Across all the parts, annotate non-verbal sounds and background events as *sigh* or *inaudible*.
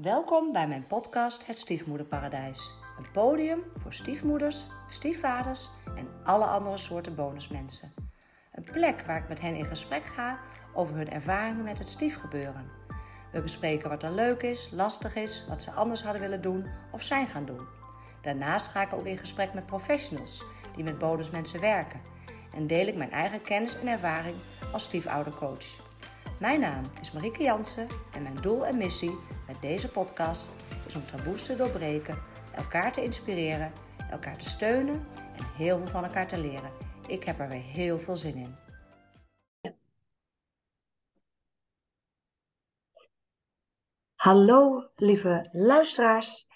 Welkom bij mijn podcast Het Stiefmoederparadijs. Een podium voor stiefmoeders, stiefvaders en alle andere soorten bonusmensen. Een plek waar ik met hen in gesprek ga over hun ervaringen met het stiefgebeuren. We bespreken wat er leuk is, lastig is, wat ze anders hadden willen doen of zijn gaan doen. Daarnaast ga ik ook in gesprek met professionals die met bonusmensen werken. En deel ik mijn eigen kennis en ervaring als stiefoudercoach. Mijn naam is Marieke Jansen en mijn doel en missie met deze podcast. Is om taboes te doorbreken, elkaar te inspireren, elkaar te steunen en heel veel van elkaar te leren. Ik heb er weer heel veel zin in. Hallo lieve luisteraars,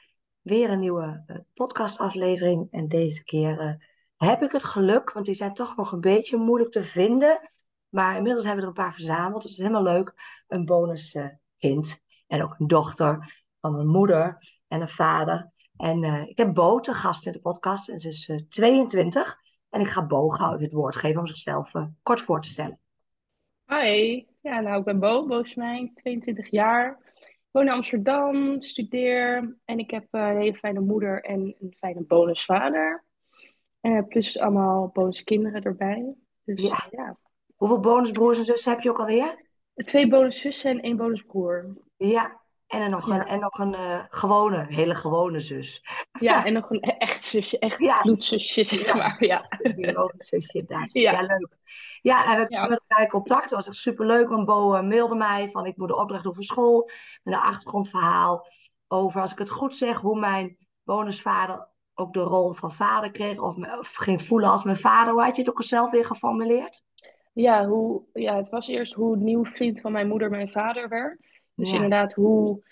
weer een nieuwe eh, podcastaflevering. En deze keer uh, heb ik het geluk, want die zijn toch nog een beetje moeilijk te vinden, maar inmiddels hebben we er een paar verzameld, dus het is helemaal leuk, een bonuskind en ook een dochter van een moeder en een vader. En uh, ik heb Bo te gast in de podcast en ze is 22 en ik ga Bo gauw het woord geven om zichzelf kort voor te stellen. Hi, ja, nou ik ben Bo, Bo Smijn, 22 jaar woon in Amsterdam, studeer en ik heb een hele fijne moeder en een fijne bonusvader. Uh, plus allemaal bonuskinderen erbij. Dus, ja. ja. Hoeveel bonusbroers en zussen heb je ook alweer? Twee bonuszussen en één bonusbroer. Ja, en dan nog een, en nog een uh, gewone, hele gewone zus. Ja, *laughs* en nog een echt zusje, echt ja. bloedzusje, zeg maar. Ja, een biologisch zusje daar. Ja. ja, leuk. Ja, en we ja. hebben elkaar contact. Dat was echt superleuk, want Bo uh, mailde mij van ik moet de opdracht over school. Met een achtergrondverhaal over, als ik het goed zeg, hoe mijn bonusvader ook de rol van vader kreeg. Of, of ging voelen als mijn vader. Hoe had je het ook zelf weer geformuleerd? Ja, hoe, ja, het was eerst hoe nieuw vriend van mijn moeder mijn vader werd. Dus inderdaad, hoe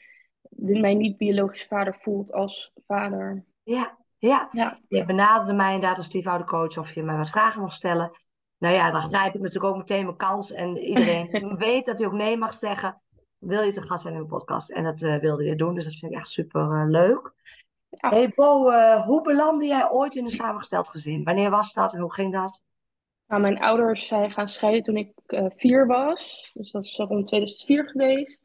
mijn niet-biologische vader voelt als vader. Ja, ja. ja. Je benaderde mij inderdaad als stiefoudercoach of je mij wat vragen mocht stellen. Nou ja, dan grijp ik natuurlijk ook meteen mijn kans. En iedereen *laughs* weet dat hij ook nee mag zeggen. Wil je te gast zijn in mijn podcast? En dat uh, wilde je doen, dus dat vind ik echt super uh, leuk. Ja. Hey Bo, uh, hoe belandde jij ooit in een samengesteld gezin? Wanneer was dat en hoe ging dat? Nou, mijn ouders zijn gaan scheiden toen ik vier was. Dus dat is rond 2004 geweest.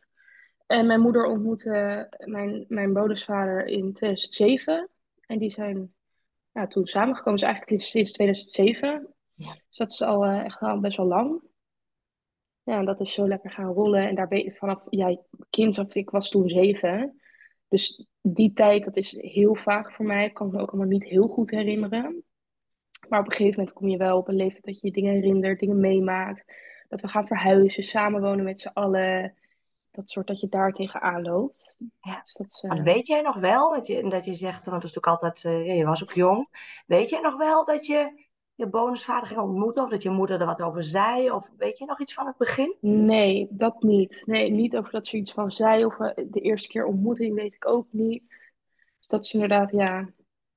En mijn moeder ontmoette mijn, mijn bonusvader in 2007. En die zijn ja, toen samengekomen. Dus eigenlijk sinds 2007. Ja. Dus dat is al uh, echt al best wel lang. Ja, en dat is zo lekker gaan rollen. En daar ben je vanaf, ja, kind of ik was toen zeven. Dus die tijd, dat is heel vaak voor mij. Ik kan me ook allemaal niet heel goed herinneren. Maar op een gegeven moment kom je wel op een leeftijd dat je dingen herinnert, dingen meemaakt. Dat we gaan verhuizen, samenwonen met z'n allen dat soort dat je daar tegenaan loopt. Ja. Dus dat, uh... Weet jij nog wel dat je, dat je zegt, want dat is natuurlijk altijd, uh, je was ook jong. Weet jij nog wel dat je je bonusvader ging ontmoeten of dat je moeder er wat over zei? Of weet je nog iets van het begin? Nee, dat niet. Nee, niet over dat ze iets van zei of uh, de eerste keer ontmoeting weet ik ook niet. Dus dat is inderdaad, ja,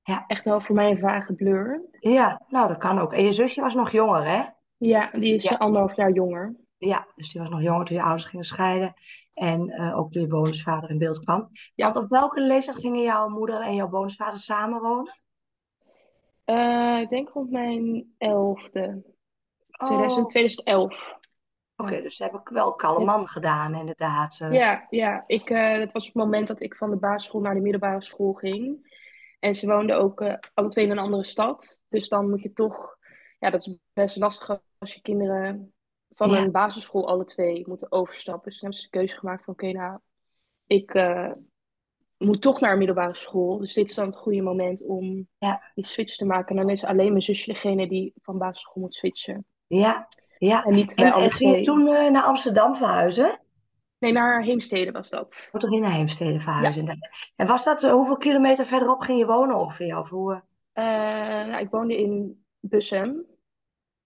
ja. echt wel voor mij een vage blur. Ja, nou dat kan ook. En je zusje was nog jonger, hè? Ja, die is ja. anderhalf jaar jonger. Ja, dus die was nog jonger toen je ouders gingen scheiden. En uh, ook toen je bonusvader in beeld kwam. Ja. Want op welke leeftijd gingen jouw moeder en jouw bonusvader samenwonen? Uh, ik denk rond mijn elfde. Oh. 2011. Oké, okay, dus ze hebben wel kalman man gedaan, inderdaad. Ja, ja ik, uh, dat was het moment dat ik van de basisschool naar de middelbare school ging. En ze woonden ook uh, alle twee in een andere stad. Dus dan moet je toch... Ja, dat is best lastig als je kinderen van ja. een basisschool alle twee moeten overstappen. Dus toen hebben ze de keuze gemaakt van oké, okay, nou, ik uh, moet toch naar een middelbare school. Dus dit is dan het goede moment om ja. die switch te maken. En dan is alleen mijn zusje degene die van basisschool moet switchen. Ja, ja. En, niet en, en ging je toen uh, naar Amsterdam verhuizen? Nee, naar Heemstede was dat. Moet toch in naar Heemstede verhuizen? Ja. En was dat, uh, hoeveel kilometer verderop ging je wonen ongeveer? Of hoe? nou, ik woonde in Bussum.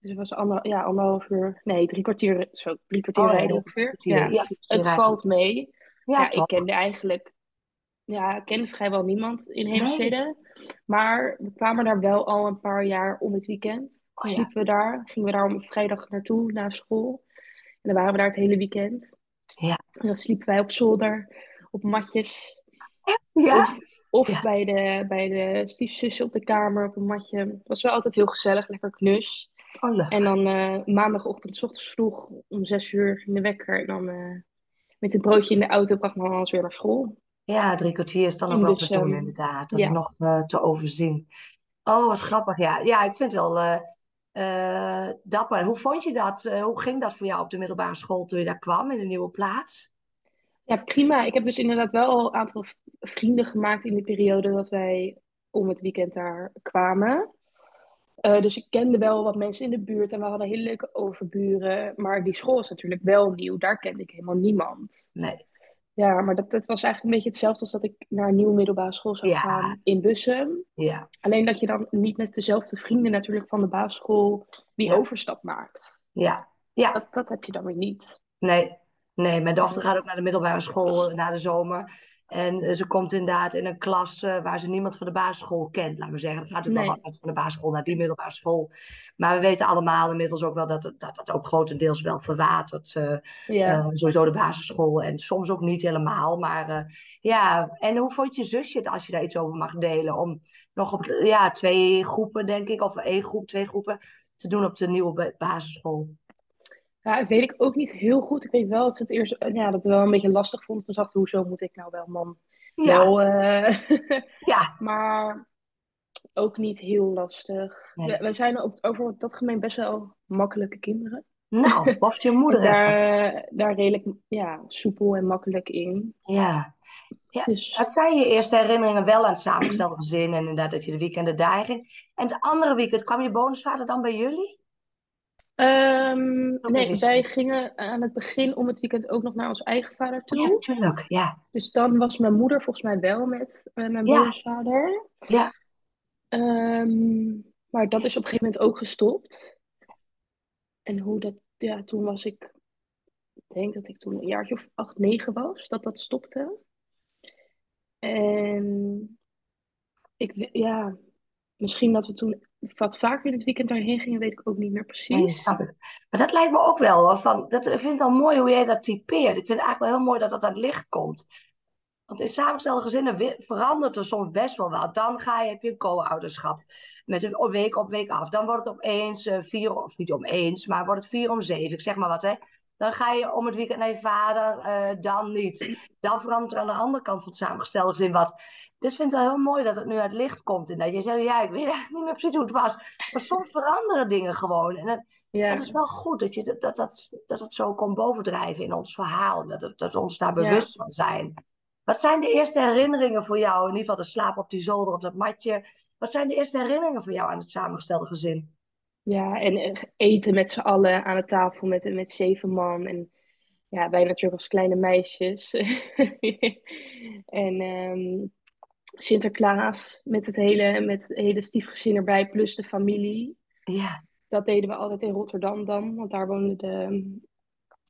Dus het was ander, ja, anderhalf uur, nee, drie kwartier, zo, drie kwartier oh, rijden ongeveer. Ja, ja het valt mee. Ja, ja ik kende eigenlijk, ja, ik kende vrijwel niemand in Heemstede. Nee. Maar we kwamen daar wel al een paar jaar om het weekend. Oh, sliepen we daar, gingen we daar op vrijdag naartoe, na school. En dan waren we daar het hele weekend. Ja. En dan sliepen wij op zolder, op matjes. Ja. Of, of Bij, de, bij de stiefzussen op de kamer op een matje. Het was wel altijd heel gezellig, lekker knus. Oh, en dan uh, maandagochtend, s ochtends vroeg, om zes uur ging de wekker. En dan uh, met een broodje in de auto bracht mama ons weer naar school. Ja, drie kwartier is dan ook In wel te doen, Bussum. inderdaad. Dat is nog eh, te overzien. Oh, wat grappig. Ja, ja ik vind het wel eh, eh, dapper. Hoe vond je dat? Eh, hoe ging dat voor jou op de middelbare school toen je daar kwam in de nieuwe plaats? Ja, prima. Ik heb dus inderdaad wel al een aantal vrienden gemaakt in die periode dat wij om het weekend daar kwamen. Eh, dus ik kende wel wat mensen in de buurt en we hadden hele leuke overburen. Maar die school is natuurlijk wel nieuw. Daar kende ik helemaal niemand. Nee. Ja, maar dat, dat was eigenlijk een beetje hetzelfde als dat ik naar een nieuwe middelbare school zou Ja. gaan in Bussum. Ja, Alleen dat je dan niet met dezelfde vrienden natuurlijk van de basisschool die Ja. overstap maakt. ja, ja. Dat, dat heb je dan weer niet. Nee, nee, mijn dochter gaat ook naar de middelbare school na de zomer. En eh, ze komt inderdaad in een klas eh, waar ze niemand van de basisschool kent, laten we zeggen. Er gaat natuurlijk wel Nee. wat mensen van de basisschool naar die middelbare school. Maar we weten allemaal inmiddels ook wel dat dat het ook grotendeels wel verwatert. Ja. eh, sowieso de basisschool en soms ook niet helemaal. Maar ja, en hoe vond je zusje het als je daar iets over mag delen? Om nog op ja, twee groepen, denk ik, of één groep, twee groepen te doen op de nieuwe ba- basisschool. Ja, weet ik ook niet heel goed. Ik weet wel dat ze het eerst ja, dat het wel een beetje lastig vond. Toen dacht hoezo moet ik nou wel, man? Ja, Wel, eh, *laughs* ja, maar ook niet heel lastig. Nee. We- Wij zijn op, over dat gemeen best wel makkelijke kinderen. nou, of je moeder *laughs* En even. daar, daar redelijk ja, soepel en makkelijk in. Ja. Ja, Dus Wat zijn je eerste herinneringen wel aan het samengestelde gezin en inderdaad dat je de weekenden daar ging? En het andere weekend, kwam je bonusvader dan bij jullie? Ehm, nee, een wij gingen aan het begin om het weekend ook nog naar ons eigen vader Ja, toe. tuurlijk. Ja, Dus dan was mijn moeder volgens mij wel met eh, mijn Ja. bonusvader. ja. Ehm, maar dat is op een gegeven moment ook gestopt. En hoe dat, ja, toen was ik, ik denk dat ik toen een jaartje of acht, negen was, dat dat stopte. En ik, ja, misschien dat we toen wat vaker in het weekend daarheen gingen, weet ik ook niet meer Nee, precies. snap ik. Maar dat lijkt me ook wel. Van, dat, ik vind het wel mooi hoe jij dat typeert. Ik vind het eigenlijk wel heel mooi dat dat aan het licht komt. Want in samengestelde gezinnen verandert er soms best wel wat. Dan ga je, heb je een co-ouderschap. Met een week op week af. Dan wordt het opeens eh, vier, of niet om eens, maar wordt het vier om zeven. Ik zeg maar wat hè. Dan ga je om het weekend naar je vader, eh, dan niet. Dan verandert er aan de andere kant van het samengestelde gezin wat. Dus ik vind het wel heel mooi dat het nu uit het licht komt. En dat je zegt, ja, ik weet eigenlijk niet meer precies hoe het was. Maar soms veranderen dingen gewoon. En dat, Ja, is wel goed dat, je, dat, dat, dat, dat het zo kon bovendrijven in ons verhaal. Dat, dat we ons daar Ja. bewust van zijn. Wat zijn de eerste herinneringen voor jou? In ieder geval de slaap op die zolder, op dat matje. Wat zijn de eerste herinneringen voor jou aan het samengestelde gezin? Ja, en eh, eten met z'n allen aan de tafel met, met zeven man. En ja, wij natuurlijk als kleine meisjes. *laughs* en ehm, Sinterklaas met het hele, met het hele stiefgezin erbij, plus de familie. Ja, Dat deden we altijd in Rotterdam dan, want daar woonde de,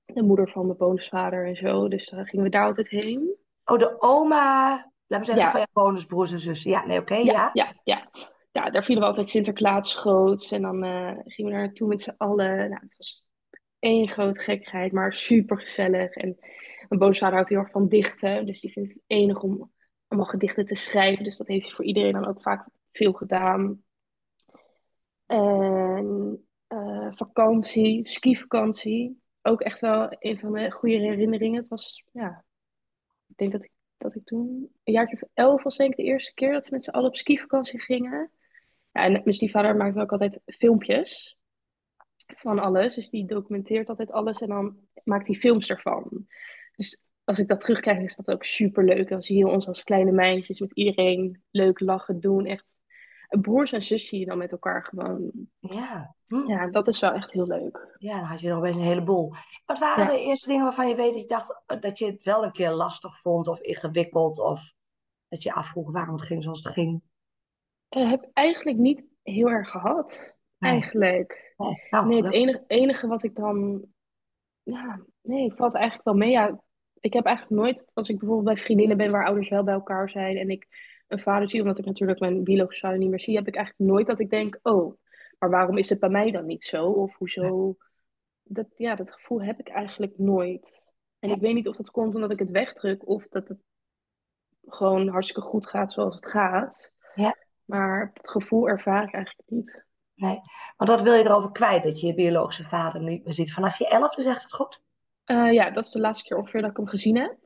de moeder van mijn bonusvader en zo. Dus daar gingen we daar altijd heen. oh, de oma, laat me zeggen, Ja. van je bonusbroers en zussen. Ja, nee, oké, Ja, ja. ja, ja. Ja, daar vielen we altijd Sinterklaas groots. En dan eh, gingen we daar naartoe met z'n allen. Nou, het was één grote gekkigheid, maar super gezellig. En mijn bonusvader houdt heel erg van dichten. Dus die vindt het enig om allemaal gedichten te schrijven. Dus dat heeft hij voor iedereen dan ook vaak veel gedaan. En eh, vakantie, skivakantie. Ook echt wel een van de goede herinneringen. Het was, ja, ik denk dat ik, dat ik toen een jaartje elf was, denk ik, de eerste keer dat we met z'n allen op skivakantie gingen. Ja, en mijn stiefvader maakt ook altijd filmpjes van alles. Dus die documenteert altijd alles en dan maakt hij films ervan. Dus als ik dat terugkrijg, is dat ook super leuk. Dan zie je ons als kleine meisjes met iedereen leuk lachen doen. Echt broers en zus zie je dan met elkaar gewoon. Ja. Hm. Ja, dat is wel echt heel leuk. Ja, dan had je nog best een heleboel. Wat waren Ja. de eerste dingen waarvan je weet dat je dacht eh, dat je het wel een keer lastig vond of ingewikkeld of dat je afvroeg waarom het ging zoals het ging? Ik heb eigenlijk niet heel erg gehad. Nee. Eigenlijk. Nee, nou, Nee, het enige, enige wat ik dan. Ja, nee, valt eigenlijk wel mee. Ja, ik heb eigenlijk nooit, als ik bijvoorbeeld bij vriendinnen ben waar ouders wel bij elkaar zijn en ik een vader zie, omdat ik natuurlijk mijn biologische vader niet meer zie, heb ik eigenlijk nooit dat ik denk: oh, maar waarom is het bij mij dan niet zo? Of hoezo? Dat, ja, dat gevoel heb ik eigenlijk nooit. En Ja. ik weet niet of dat komt omdat ik het wegdruk of dat het gewoon hartstikke goed gaat zoals het gaat. Ja. Maar het gevoel ervaar ik eigenlijk niet. Nee, want wat wil je erover kwijt dat je je biologische vader niet meer ziet? Vanaf je elfde zegt het goed? Eh, ja, dat is de laatste keer ongeveer dat ik hem gezien heb.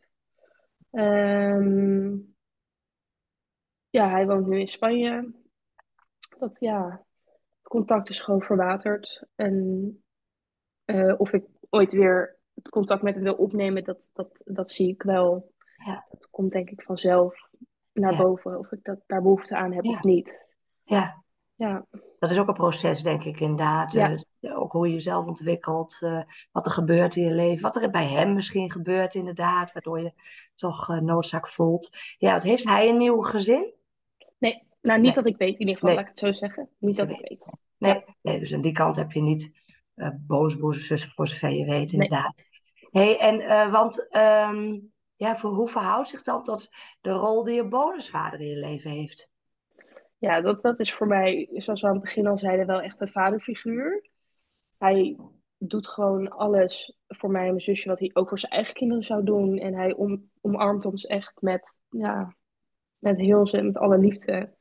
Ehm, ja, hij woont nu in Spanje. Dat ja, het contact is gewoon verwaterd. En eh, of ik ooit weer het contact met hem wil opnemen, dat, dat, dat zie ik wel. Ja. Dat komt denk ik vanzelf naar boven, of ik dat, daar behoefte aan heb of niet. Ja, Ja, dat is ook een proces, denk ik, inderdaad. Eh, ook hoe je jezelf ontwikkelt, eh, wat er gebeurt in je leven, wat er bij hem misschien gebeurt, inderdaad, waardoor je toch eh, noodzaak voelt. Ja, wat heeft hij een nieuw gezin? nee, nou niet Nee. dat ik weet in ieder geval, Nee. laat ik het zo zeggen. Niet dat ik weet. Nee, nee, dus aan die kant heb je niet eh boze broers voor zover je weet, inderdaad. hey, en want ehm, ja, voor hoe verhoudt zich dan tot de rol die je bonusvader in je leven heeft? Ja, dat, dat is voor mij, zoals we aan het begin al zeiden, wel echt een vaderfiguur. Hij doet gewoon alles voor mij en mijn zusje wat hij ook voor zijn eigen kinderen zou doen. En hij om, omarmt ons echt met, ja, met heel zijn, met alle liefde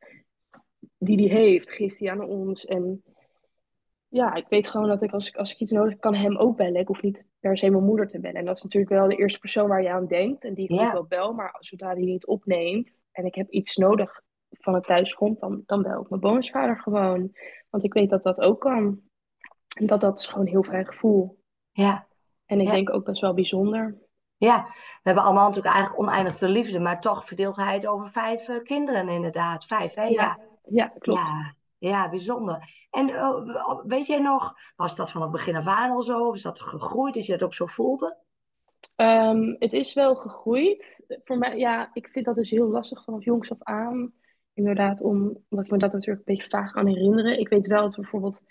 die hij heeft, geeft hij aan ons. En ja, ik weet gewoon dat ik als, ik als ik iets nodig heb, kan hem ook bellen. Ik hoef niet per se mijn moeder te bellen. En dat is natuurlijk wel de eerste persoon waar je aan denkt en die ik Ja. ook wel bel. Maar zodra hij niet opneemt en ik heb iets nodig van het thuisfront, dan, dan bel ik mijn bonusvader gewoon. Want ik weet dat dat ook kan. En dat dat is gewoon een heel fijn gevoel. Ja, En ik Ja. denk ook best wel bijzonder. ja, we hebben allemaal natuurlijk eigenlijk oneindig veel liefde, maar toch verdeelt hij het over vijf eh, kinderen inderdaad. Vijf, hè? Ja. Ja, klopt. Ja, ja, bijzonder. En eh, weet jij nog, was dat van het begin af aan al zo? Of is dat gegroeid, dat je dat ook zo voelde? Ehm, het is wel gegroeid. Voor mij, ja, ik vind dat dus heel lastig vanaf jongs af aan. Inderdaad, om, omdat ik me dat natuurlijk een beetje vaag kan herinneren. Ik weet wel dat we bijvoorbeeld,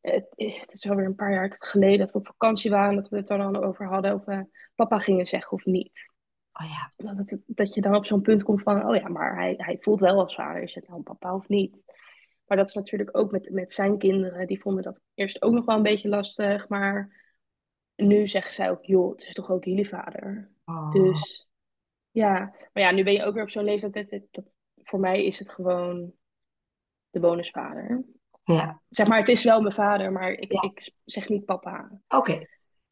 het is alweer een paar jaar geleden, dat we op vakantie waren, dat we het er dan over hadden of we papa gingen zeggen of niet. Oh ja, Dat, het- dat je dan op zo'n punt komt van, oh ja, maar hij, hij voelt wel als vader, is het nou papa of niet? Maar dat is natuurlijk ook met, met zijn kinderen, die vonden dat eerst ook nog wel een beetje lastig, maar nu zeggen zij ook, joh, het is toch ook jullie vader? Oh, Dus ja, maar ja, nu ben je ook weer op zo'n leeftijd dat, dat voor mij is het gewoon de bonusvader. ja, Zeg maar, het is wel mijn vader, maar ik, Ja. ik zeg niet papa. oké.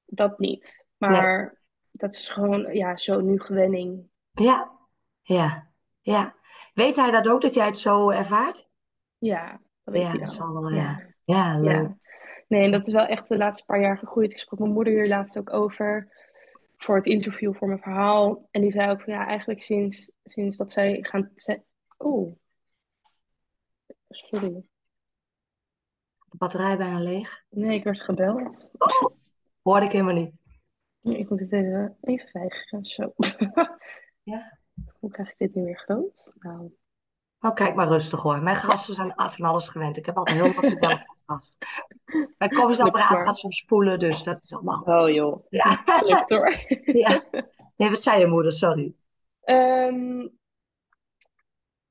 Dat niet. Maar dat is gewoon, ja, zo nu gewenning. Ja, ja, ja. Weet hij dat ook, dat jij het zo ervaart? Ja, dat Ja, dat zal wel, Ja. ja. Ja, leuk. Ja. Nee, en dat is wel echt de laatste paar jaar gegroeid. Ik sprak mijn moeder hier laatst ook over voor het interview voor mijn verhaal. En die zei ook van ja, eigenlijk sinds, sinds dat zij gaan. zij- Oh, sorry. De batterij bijna leeg. Nee, ik werd gebeld. Hoorde ik helemaal niet. Nee, Ik moet dit even, even weigeren. Zo. Ja. *laughs* Hoe krijg ik dit nu weer groot? Nou, Oh, kijk maar rustig hoor. Mijn gasten zijn af van alles gewend. Ik heb altijd heel wat te bellen met gast. Mijn koffiezetapparaat gaat soms spoelen, dus dat is allemaal. oh joh. Ja, Gelukt hoor. *laughs* ja. Nee, wat zei je moeder? Sorry. Ehm,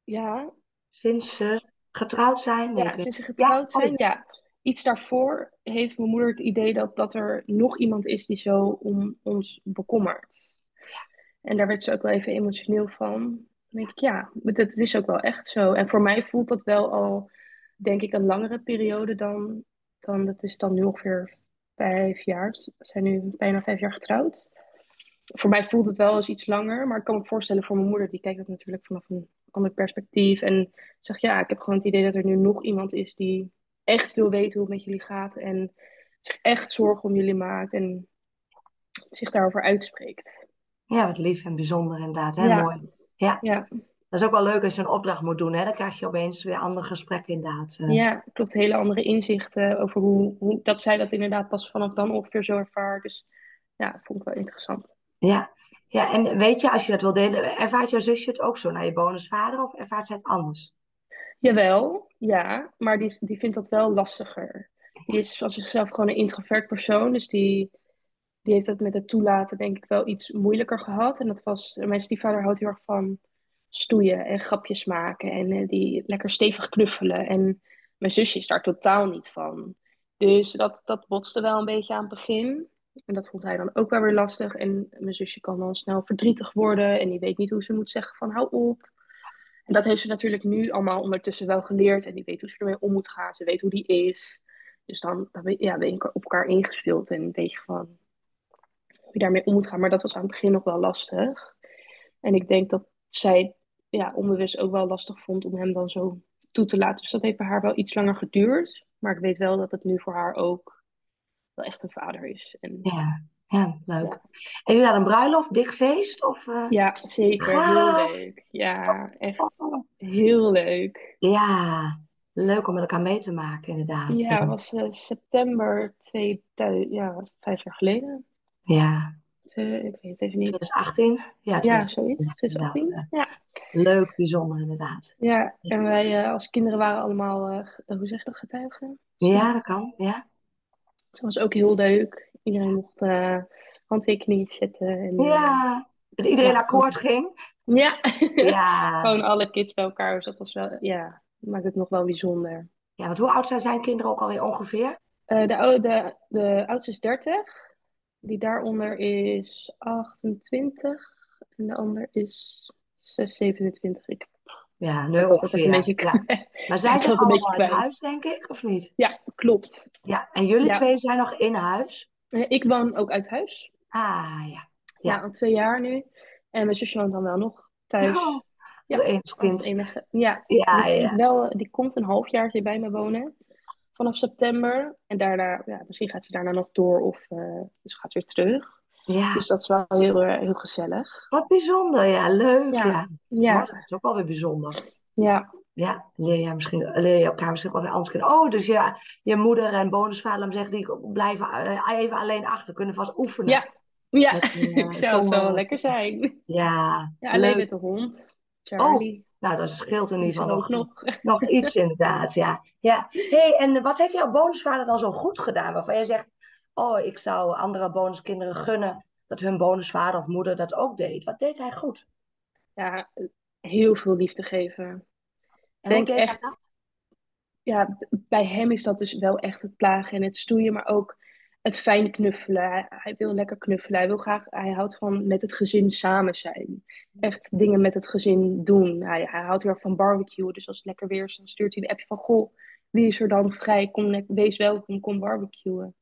ja, Sinds ze getrouwd zijn? Nee, Ja, sinds ze getrouwd Ja, oh zijn, ja. Iets daarvoor heeft mijn moeder het idee dat, dat er nog iemand is die zo om ons bekommert. En daar werd ze ook wel even emotioneel van. Denk ik, ja, maar dat is ook wel echt zo. En voor mij voelt dat wel al, denk ik, een langere periode dan, dan dat is dan nu ongeveer vijf jaar. We zijn nu bijna vijf jaar getrouwd. Voor mij voelt het wel eens iets langer, maar ik kan me voorstellen voor mijn moeder, die kijkt dat natuurlijk vanaf een ander perspectief. En zegt, ja, ik heb gewoon het idee dat er nu nog iemand is die echt wil weten hoe het met jullie gaat. En zich echt zorgen om jullie maakt en zich daarover uitspreekt. Ja, wat lief en bijzonder inderdaad. Hè? Ja. Mooi. Ja, Ja, dat is ook wel leuk als je een opdracht moet doen. Hè? Dan krijg je opeens weer andere gesprekken inderdaad. eh. ja, klopt. Hele andere inzichten over hoe, hoe dat zij dat inderdaad pas vanaf dan ongeveer zo ervaart. Dus ja, vond ik wel interessant. Ja. ja, en weet je, als je dat wil delen, ervaart jouw zusje het ook zo naar je bonusvader of ervaart zij het anders? Jawel, ja, maar die, die vindt dat wel lastiger. Die is van zichzelf gewoon een introvert persoon, dus die, die heeft dat met het toelaten denk ik wel iets moeilijker gehad. En dat was, mijn stiefvader houdt heel erg van stoeien en grapjes maken en eh, die lekker stevig knuffelen. En mijn zusje is daar totaal niet van. Dus dat, dat botste wel een beetje aan het begin. En dat vond hij dan ook wel weer lastig. En mijn zusje kan dan snel verdrietig worden en die weet niet hoe ze moet zeggen van hou op. En dat heeft ze natuurlijk nu allemaal ondertussen wel geleerd. En die weet hoe ze ermee om moet gaan. Ze weet hoe die is. Dus dan, ja, ben je op elkaar ingespeeld. En weet je van hoe je daarmee om moet gaan. Maar dat was aan het begin nog wel lastig. En ik denk dat zij ja, onbewust ook wel lastig vond om hem dan zo toe te laten. Dus dat heeft bij haar wel iets langer geduurd. Maar ik weet wel dat het nu voor haar ook wel echt een vader is. En Ja, ja, leuk. ja, En jullie hadden een bruiloft, dik feest? Of, eh, ja, zeker. Heel leuk. Ja, echt heel leuk. Ja, leuk om met elkaar mee te maken, inderdaad. Ja, Ja, het was eh, september 2000, ja, vijf jaar geleden. Ja. Eh, ik weet het even niet. 2018? Ja, Ja, 2018, zoiets. inderdaad. 2018. eh, Ja. leuk, bijzonder, inderdaad. Ja, Ja, en wij eh, als kinderen waren allemaal, eh, hoe zeg je dat, getuigen? Ja, dat kan. Ja, Dat was ook heel leuk. Iedereen mocht handtekeningen zetten. En ja. Dat iedereen ja, akkoord ging. ja. Ja, *laughs* gewoon alle kids bij elkaar. Dus dat was wel, ja, maakt het nog wel bijzonder. ja, want hoe oud zijn zijn kinderen ook alweer ongeveer? De, de, de oudste is 30. Die daaronder is 28. En de ander is 6, 27. Ik Ja, nu even een ongeveer. beetje Ja. *laughs* Maar zij zijn allemaal uit huis, denk ik, of niet? Ja, klopt. Ja, en jullie Ja. twee zijn nog in huis? Eh, Ik woon ook uit huis. Ah, ja. Ja, Ja. al twee jaar nu. En mijn zusje woont dan wel nog thuis. Oh, Ja, als kind. enige. Ja, Ja, die komt wel, die komt een halfjaartje bij me wonen. Vanaf september. En daarna, ja, misschien gaat ze daarna nog door of uh, dus gaat weer terug. Ja, Dus dat is wel heel, eh, heel gezellig. wat bijzonder. Ja, leuk. Ja, Ja. Ja, dat is ook wel weer bijzonder. ja, Ja, leer je, misschien, leer je elkaar misschien wel weer anders kennen. Oh, dus ja, je moeder en bonusvader, zeggen, die blijven eh, even alleen achter, kunnen vast oefenen. ja, ja. Met, Ik *laughs* zou zonder... lekker zijn. Ja, Ja, alleen leuk. met de hond, Oh, Charlie. Nou, dat scheelt in ieder er geval nog, nog. nog iets inderdaad, ja. Ja, hey, en wat heeft jouw bonusvader dan zo goed gedaan, waarvan jij zegt, oh, ik zou andere bonuskinderen gunnen dat hun bonusvader of moeder dat ook deed. Wat deed hij goed? Ja, heel veel liefde geven. En Denk echt, dat? ja, bij hem is dat dus wel echt het plagen en het stoeien, maar ook het fijn knuffelen. Hij, hij wil lekker knuffelen. Hij wil graag, hij houdt van met het gezin samen zijn. Echt dingen met het gezin doen. Hij, hij houdt heel erg van barbecuen. Dus als het lekker weer is, dan stuurt hij een appje van: Goh, wie is er dan vrij? Kom, wees welkom, kom barbecuen.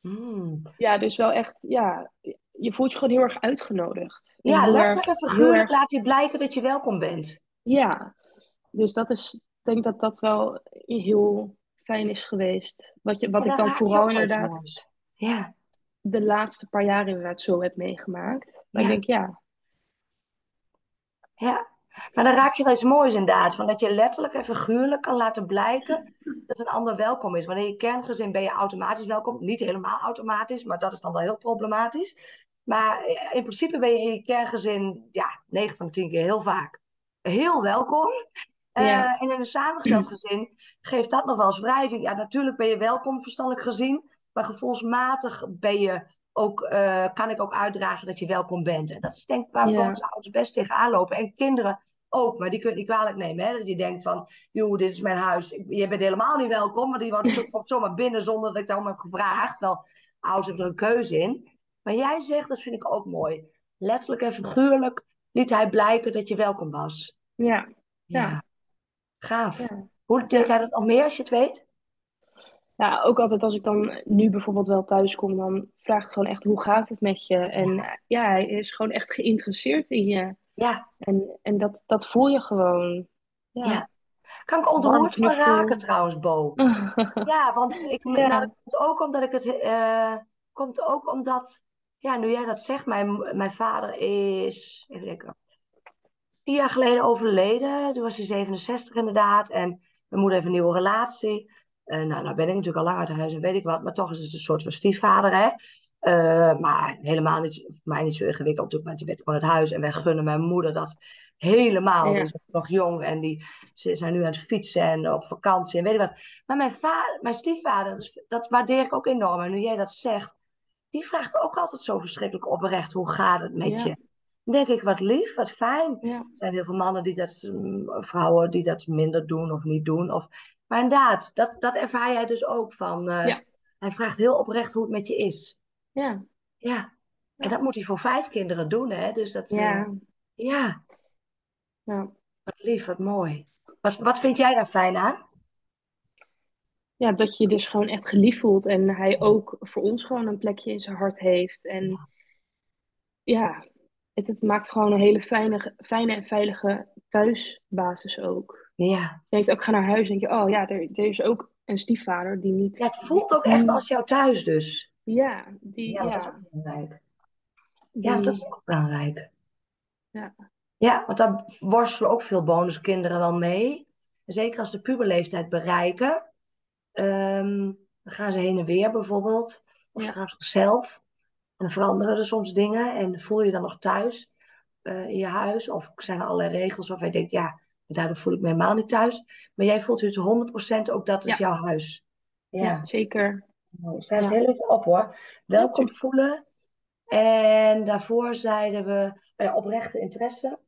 Hmm. Ja, dus wel echt, ja, je voelt je gewoon heel erg uitgenodigd. En Ja, heel letterlijk erg, en heel figuurlijk erg, laat hij blijken dat je welkom bent. ja. Dus dat is, ik denk dat dat wel heel fijn is geweest. Wat, je, wat ik dan dan vooral inderdaad. Ja, de laatste paar jaar inderdaad zo heb meegemaakt. Maar ik ja, denk, ja, ja. Maar dan raak je wel iets moois inderdaad. Van dat je letterlijk en figuurlijk kan laten blijken dat een ander welkom is. Wanneer je kerngezin ben je automatisch welkom. Niet helemaal automatisch, maar dat is dan wel heel problematisch. Maar in principe ben je in je kerngezin, ja, 9 van de 10 keer heel vaak heel welkom. Ja, Eh, en in een samengesteld gezin geeft dat nog wel eens wrijving. Ja, natuurlijk ben je welkom, verstandelijk gezien. Maar gevoelsmatig ben je ook, eh, kan ik ook uitdragen dat je welkom bent. En dat is denk ik waar ja, ouders best tegenaan lopen. En kinderen ook, maar die kun je niet kwalijk nemen. Hè? Dat je denkt van, joh, dit is mijn huis. Je bent helemaal niet welkom. Maar die wordt komt zomaar binnen zonder dat ik daarom heb gevraagd. Wel, ouders hebben er een keuze in. Maar jij zegt, dat vind ik ook mooi. Letterlijk en figuurlijk liet hij blijken dat je welkom was. ja, ja, Ja, gaaf. ja. Hoe deed hij dat nog meer als je het weet? Ja, ook altijd als ik dan nu bijvoorbeeld wel thuis kom, dan vraagt gewoon echt hoe gaat het met je? En Ja, eh, ja, hij is gewoon echt geïnteresseerd in je. ja, En, en dat, dat voel je gewoon. Ja, ja. Kan ik ontroerd van raken trouwens, Bo. *laughs* Ja, want ik, nou, Ja, dat komt ook omdat ik het, eh, komt ook omdat, ja, nu jij dat zegt, mijn, mijn vader is, even denken, vier jaar geleden overleden. Toen was hij 67 inderdaad. En mijn moeder heeft een nieuwe relatie. Eh, nou, nou ben ik natuurlijk al lang uit huis en weet ik wat. Maar toch is het een soort van stiefvader, hè. Eh, maar helemaal niet, voor mij niet zo ingewikkeld natuurlijk. Want je bent gewoon het huis. En wij gunnen mijn moeder dat helemaal. Die ja, is nog jong en die, ze zijn nu aan het fietsen en op vakantie en weet ik wat. Maar mijn, va mijn stiefvader, dus dat waardeer ik ook enorm. En nu jij dat zegt, die vraagt ook altijd zo verschrikkelijk oprecht. Hoe gaat het met ja, je? Denk ik, wat lief, wat fijn. ja, Er zijn heel veel mannen die dat, vrouwen die dat minder doen of niet doen. Of, maar inderdaad, dat, dat ervaar jij dus ook van. eh, ja, hij vraagt heel oprecht hoe het met je is. ja, Ja, en dat moet hij voor vijf kinderen doen, hè? Dus dat, eh, ja, ja, ja. wat lief, wat mooi. Wat, wat vind jij daar fijn aan? Ja, dat je dus gewoon echt geliefd voelt. En hij ook voor ons gewoon een plekje in zijn hart heeft. En ja, het, het maakt gewoon een hele fijne, fijne en veilige thuisbasis ook. Ja. Je denkt ook, ga naar huis en denk je, oh ja, er, er is ook een stiefvader die niet... ja, het voelt ook echt als jouw thuis dus. Ja, die, Ja, ja, dat is ook belangrijk. Ja, dat is ook belangrijk. Ja. Ja, want daar worstelen ook veel bonuskinderen wel mee. Zeker als ze de puberleeftijd bereiken. Ehm, dan gaan ze heen en weer bijvoorbeeld. Of ze Ja. gaan op zichzelf. En veranderen er soms dingen. En voel je dan nog thuis eh, in je huis? Of zijn er allerlei regels waarvan je denkt, ja, daardoor voel ik me helemaal niet thuis. Maar jij voelt dus 100% ook dat is Ja. jouw huis. ja. Ja, zeker. het Ja. heel even op hoor. Welkom voelen. En daarvoor zeiden we eh, oprechte interesse.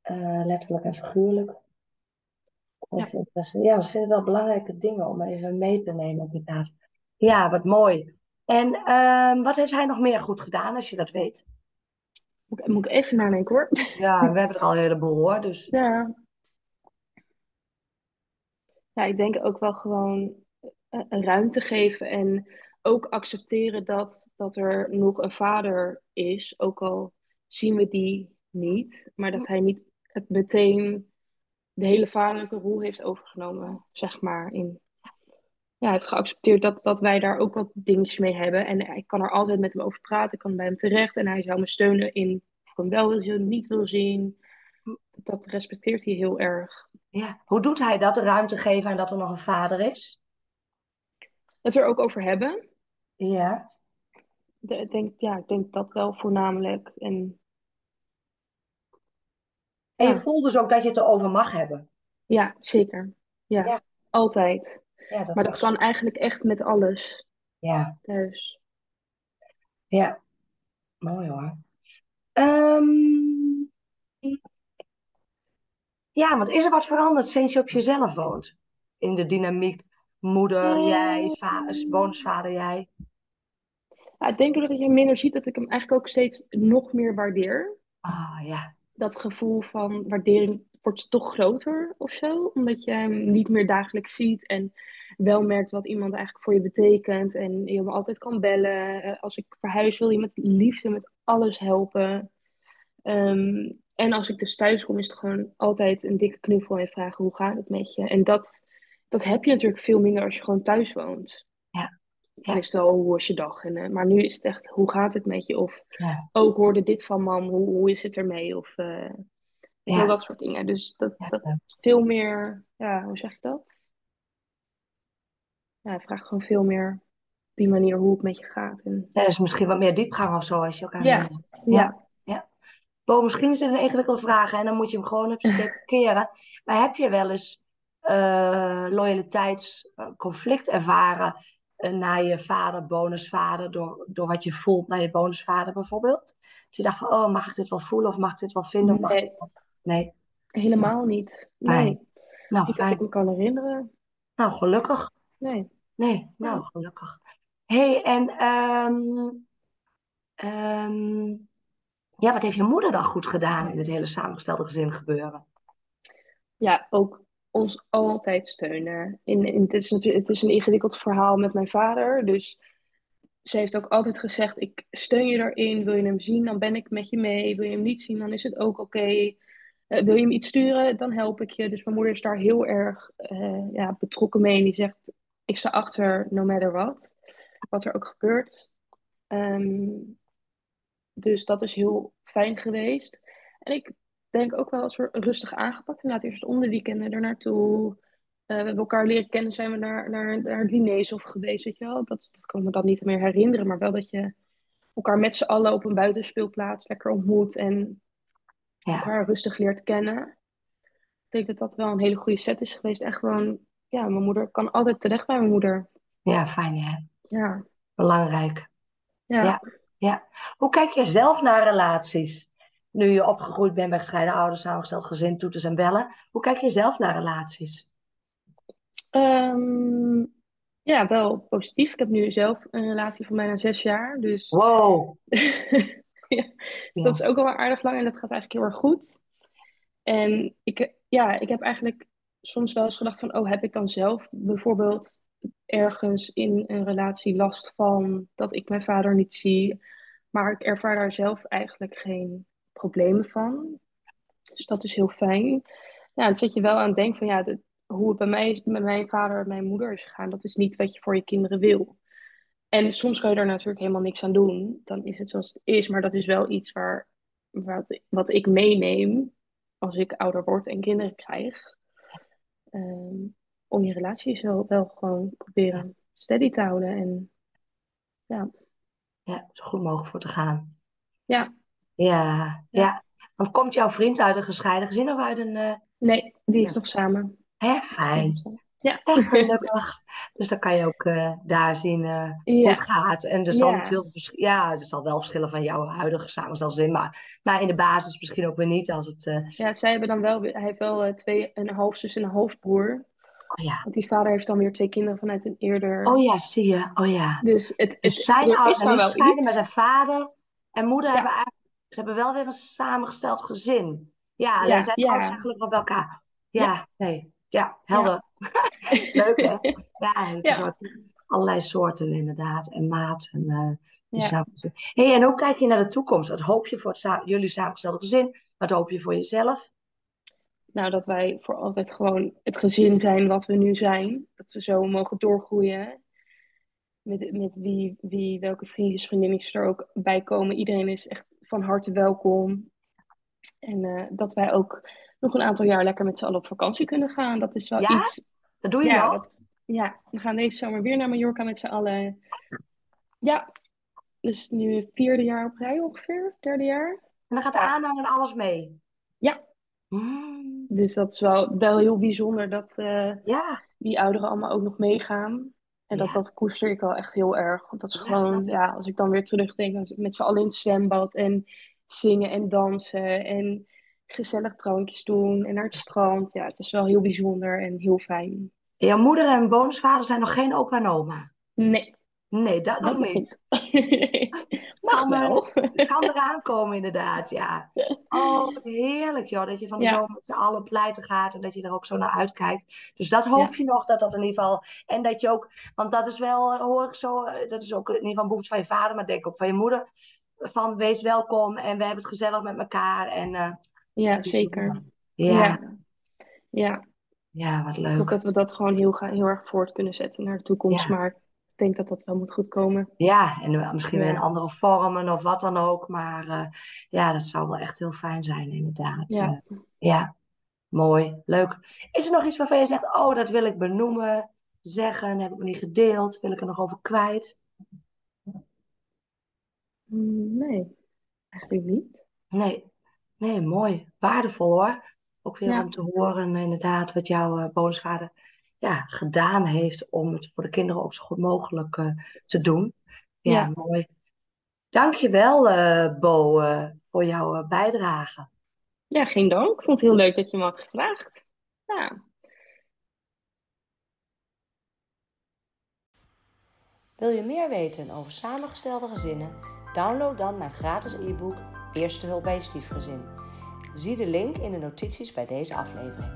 Eh, letterlijk en figuurlijk. Oprechte interesse. Ja, we vinden wel belangrijke dingen om even mee te nemen inderdaad. Ja, wat mooi. En ehm, wat heeft hij nog meer goed gedaan, als je dat weet? Moet ik, moet ik even nadenken hoor. Ja, we hebben er al een heleboel hoor. Dus Ja. Ja, ik denk ook wel gewoon eh, een ruimte geven en ook accepteren dat, dat er nog een vader is, ook al zien we die niet, maar dat hij niet het meteen de hele vaderlijke rol heeft overgenomen, zeg maar. In, ja, hij heeft geaccepteerd dat, dat wij daar ook wat dingetjes mee hebben en ik kan er altijd met hem over praten, ik kan bij hem terecht en hij zou me steunen in of ik hem wel wil zien, niet wil zien. Dat respecteert hij heel erg. ja, hoe doet hij dat? Ruimte geven en dat er nog een vader is? Het er ook over hebben. Ja, De- ik denk, ja, ik denk dat wel voornamelijk. En en je Ja. voelt dus ook dat je het erover mag hebben. ja, zeker. Ja, Ja. altijd. Ja, dat Maar dat kan eigenlijk echt met alles Ja, thuis. ja. Mooi hoor. Ehm, ja, want is er wat veranderd sinds je op jezelf woont? In de dynamiek moeder, jij, va bonusvader, jij. Ja, ik denk dat je minder ziet dat ik hem eigenlijk ook steeds nog meer waardeer. Ah, ja. Dat gevoel van waardering wordt toch groter of zo. Omdat je hem niet meer dagelijks ziet en wel merkt wat iemand eigenlijk voor je betekent. En je hem altijd kan bellen. Eh, Als ik verhuis wil je met liefde met alles helpen. Ehm, en als ik dus thuis kom, is het gewoon altijd een dikke knuffel en vragen hoe gaat het met je. En dat, dat heb je natuurlijk veel minder als je gewoon thuis woont. Ja. Dan is het wel, hoe was je dag? En, eh, maar nu is het echt, hoe gaat het met je? Of Ja. ook hoorde dit van mam, hoe, hoe is het ermee? Of eh, Ja. heel dat soort dingen. Dus dat, Ja, dat ja. is veel meer, ja, hoe zeg je dat? Ja, het vraagt gewoon veel meer op die manier hoe het met je gaat. En, Er is misschien wat meer diepgang of zo als je elkaar Ja. ja. Ja. Bo, misschien is dit een ingewikkelde vraag en dan moet je hem gewoon op *laughs* keren. Maar heb je wel eens eh loyaliteitsconflict ervaren eh, naar je vader, bonusvader, door, door wat je voelt naar je bonusvader bijvoorbeeld? Dus je dacht van, oh, mag ik dit wel voelen of mag ik dit wel vinden? Of mag Nee. ik wel- nee. Helemaal niet. Nee. Nou, niet dat ik me kan herinneren. Nou, gelukkig. Nee. Nee, nou, Ja. gelukkig. hey, en ehm, ehm, ja, wat heeft je moeder dan goed gedaan in het hele samengestelde gezin gebeuren? Ja, ook ons altijd steunen. In, in, het, is natuurlijk, het is een ingewikkeld verhaal met mijn vader. Dus ze heeft ook altijd gezegd: Ik steun je erin. Wil je hem zien, dan ben ik met je mee. Wil je hem niet zien, dan is het ook oké. Eh, wil je hem iets sturen, dan help ik je. Dus mijn moeder is daar heel erg eh, ja, betrokken mee. En die zegt: Ik sta achter, no matter what. Wat er ook gebeurt. Ehm, dus dat is heel fijn geweest. En ik denk ook wel een soort rustig aangepakt. Inderdaad, eerst om de weekenden er naartoe. Eh, we hebben elkaar leren kennen, zijn we naar, naar, naar het Lineeshof geweest, weet je wel. Dat, dat kan me dan niet meer herinneren, maar wel dat je elkaar met z'n allen op een buitenspeelplaats lekker ontmoet en Ja, elkaar rustig leert kennen. Ik denk dat dat wel een hele goede set is geweest. En gewoon, ja, mijn moeder kan altijd terecht bij mijn moeder. ja, fijn hè. Ja, Belangrijk. ja. Ja. Ja. Hoe kijk je zelf naar relaties? Nu je opgegroeid bent bij gescheiden ouders, samengesteld gezin, toeters en bellen. Hoe kijk je zelf naar relaties? Ehm, ja, wel positief. Ik heb nu zelf een relatie van bijna zes jaar. Dus, Wow. *laughs* *laughs* ja, dus dat is ook al wel aardig lang en dat gaat eigenlijk heel erg goed. En ik, ja, ik heb eigenlijk soms wel eens gedacht van, oh, heb ik dan zelf bijvoorbeeld ergens in een relatie last van dat ik mijn vader niet zie? Maar ik ervaar daar zelf eigenlijk geen problemen van. Dus dat is heel fijn. Ja, het zet je wel aan het denken van ja, de, hoe het bij mij met mijn vader en mijn moeder is gegaan, dat is niet wat je voor je kinderen wil. En soms kan je daar natuurlijk helemaal niks aan doen. Dan is het zoals het is. Maar dat is wel iets waar, wat, wat ik meeneem als ik ouder word en kinderen krijg. Ehm, om je relatie zo wel gewoon proberen steady te houden. En, ja. ja, zo goed mogelijk voor te gaan. Ja. Ja, ja. Want komt jouw vriend uit een gescheiden gezin of uit een... Uh... Nee, die is nog samen. Hè, fijn. Ja. *laughs* Gelukkig. dus dan kan je ook uh, daar zien uh, hoe het gaat. En er zal, veel ja, er zal wel verschillen van jouw huidige samengestelde maar, maar in de basis misschien ook weer niet. Als het, uh... Ja, zij hebben dan wel, hij heeft wel twee, een halfzus en een halfbroer. Oh, ja. Want die vader heeft dan weer twee kinderen vanuit een eerder... Oh ja, zie je. Oh ja. Dus het, het, dus zijn ouders zijn gescheiden, maar zijn vader en moeder ja. hebben eigenlijk... Ze hebben wel weer een samengesteld gezin. Ja, alleen zijn ouders eigenlijk wel bij elkaar. Ja, nee. Ja, helder. Ja. *laughs* Leuk hè? Ja, allerlei soorten inderdaad. En maat. En, uh, ja. hey, en hoe kijk je naar de toekomst? Wat hoop je voor jullie samengestelde gezin? Wat hoop je voor jezelf? Nou, dat wij voor altijd gewoon het gezin zijn wat we nu zijn. Dat we zo mogen doorgroeien. Met, met wie, wie, welke vriendjes, vriendinnetjes er ook bij komen. Iedereen is echt van harte welkom. En uh, dat wij ook nog een aantal jaar lekker met z'n allen op vakantie kunnen gaan. Dat is wel ja? iets. Dat doe je ja, dat, ja, we gaan deze zomer weer naar Mallorca met z'n allen. Ja, dus nu het vierde jaar op rij ongeveer, derde jaar. En dan gaat de aanhang en alles mee? Ja. Mm. Dus dat is wel, wel heel bijzonder dat uh, ja. die ouderen allemaal ook nog meegaan. En dat, Ja. dat koester ik wel echt heel erg. Want dat is gewoon, ja, als ik dan weer terugdenk, dan met z'n allen in het zwembad en zingen en dansen en gezellig drankjes doen en naar het strand. Ja, het is wel heel bijzonder en heel fijn. Jouw moeder en bonusvader zijn nog geen opa en oma? Nee, Nee, dat nog dat nog niet. *laughs* Mag Kan, wel. *laughs* kan eraan komen inderdaad, ja. Oh, wat heerlijk joh, dat je van de Ja. zomer met z'n allen pleiten gaat en dat je er ook zo naar uitkijkt. Dus dat hoop Ja. je nog, dat dat in ieder geval... En dat je ook, want dat is wel, hoor ik zo, eh, dat is ook in ieder geval een behoefte van je vader, maar denk ook van je moeder. Van wees welkom en we hebben het gezellig met elkaar. En, eh, Ja, zeker. Ja, Ja. Ja, ja, wat ik hoop leuk. dat we dat gewoon heel, ga- heel erg voort kunnen zetten naar de toekomst. Ja. Maar ik denk dat dat wel moet goed komen. Ja, en misschien weer in Ja. andere vormen of wat dan ook. Maar eh, ja, dat zou wel echt heel fijn zijn, inderdaad. Ja. Eh, ja, mooi, leuk. Is er nog iets waarvan je zegt, oh, dat wil ik benoemen, zeggen, heb ik nog niet gedeeld, wil ik er nog over kwijt? Mm, Nee, eigenlijk niet. Nee, nee, mooi. Waardevol hoor. Ook weer Ja. om te horen, inderdaad, wat jouw eh, bonusvader ja, gedaan heeft om het voor de kinderen ook zo goed mogelijk eh, te doen. Ja, Ja. mooi. Dankjewel, eh Bo, eh, voor jouw bijdrage. Ja, geen dank. Ik vond het heel leuk dat je me had gevraagd. Ja. Wil je meer weten over samengestelde gezinnen? Download dan mijn gratis e-book Eerste hulp bij je stiefgezin. Zie de link in de notities bij deze aflevering.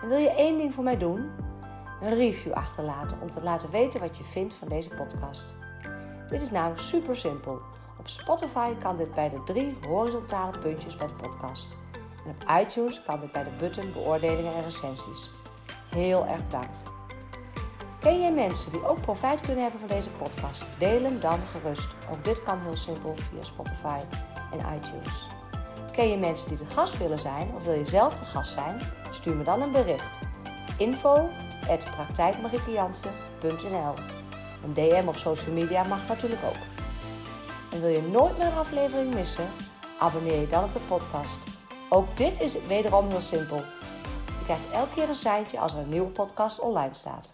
En wil je één ding voor mij doen? Een review achterlaten om te laten weten wat je vindt van deze podcast. Dit is nou super simpel. Op Spotify kan dit bij de drie horizontale puntjes bij de podcast. En op iTunes kan dit bij de button beoordelingen en recensies. Heel erg bedankt. Ken jij mensen die ook profijt kunnen hebben van deze podcast? Deel hem dan gerust. Ook dit kan heel simpel via Spotify en iTunes. Ken je mensen die de gast willen zijn of wil je zelf de gast zijn? Stuur me dan een bericht. Info Een DM op social media mag natuurlijk ook. En wil je nooit meer een aflevering missen? Abonneer je dan op de podcast. Ook dit is wederom heel simpel. Je krijgt elke keer een seintje als er een nieuwe podcast online staat.